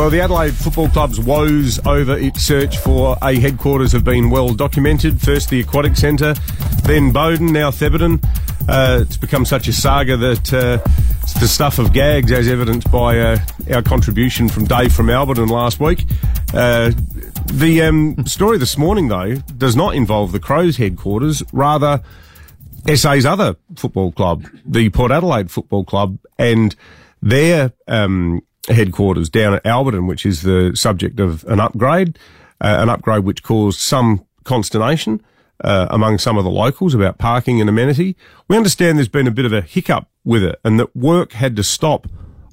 Well, the Adelaide Football Club's woes over its search for a headquarters have been well documented. First the Aquatic Centre, then Bowden, now Thebarton. Uh, it's become such a saga that uh, it's the stuff of gags, as evidenced by uh, our contribution from Dave from Alberton last week. Uh, the um, story this morning, though, does not involve the Crows headquarters, rather SA's other football club, the Port Adelaide Football Club, and their um, headquarters down at Alberton, which is the subject of an upgrade, uh, an upgrade which caused some consternation uh, among some of the locals about parking and amenity. We understand there's been a bit of a hiccup with it and that work had to stop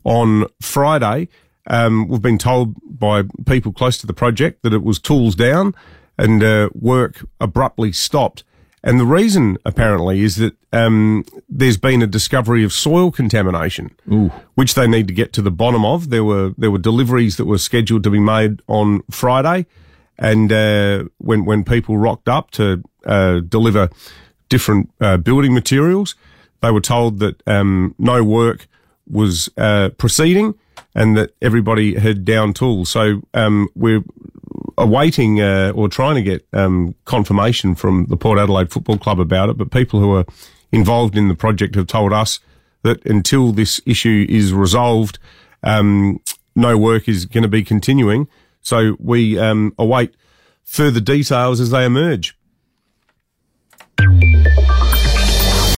on Friday. Um, we've been told by people close to the project that it was tools down and uh, work abruptly stopped. And the reason, apparently, is that um, there's been a discovery of soil contamination, Ooh. which they need to get to the bottom of. There were there were deliveries that were scheduled to be made on Friday, and uh, when when people rocked up to uh, deliver different uh, building materials, they were told that um, no work was uh, proceeding and that everybody had down tools. So um, we're awaiting uh, or trying to get um, confirmation from the Port Adelaide Football Club about it, but people who are involved in the project have told us that until this issue is resolved, um, no work is going to be continuing. So we um, await further details as they emerge.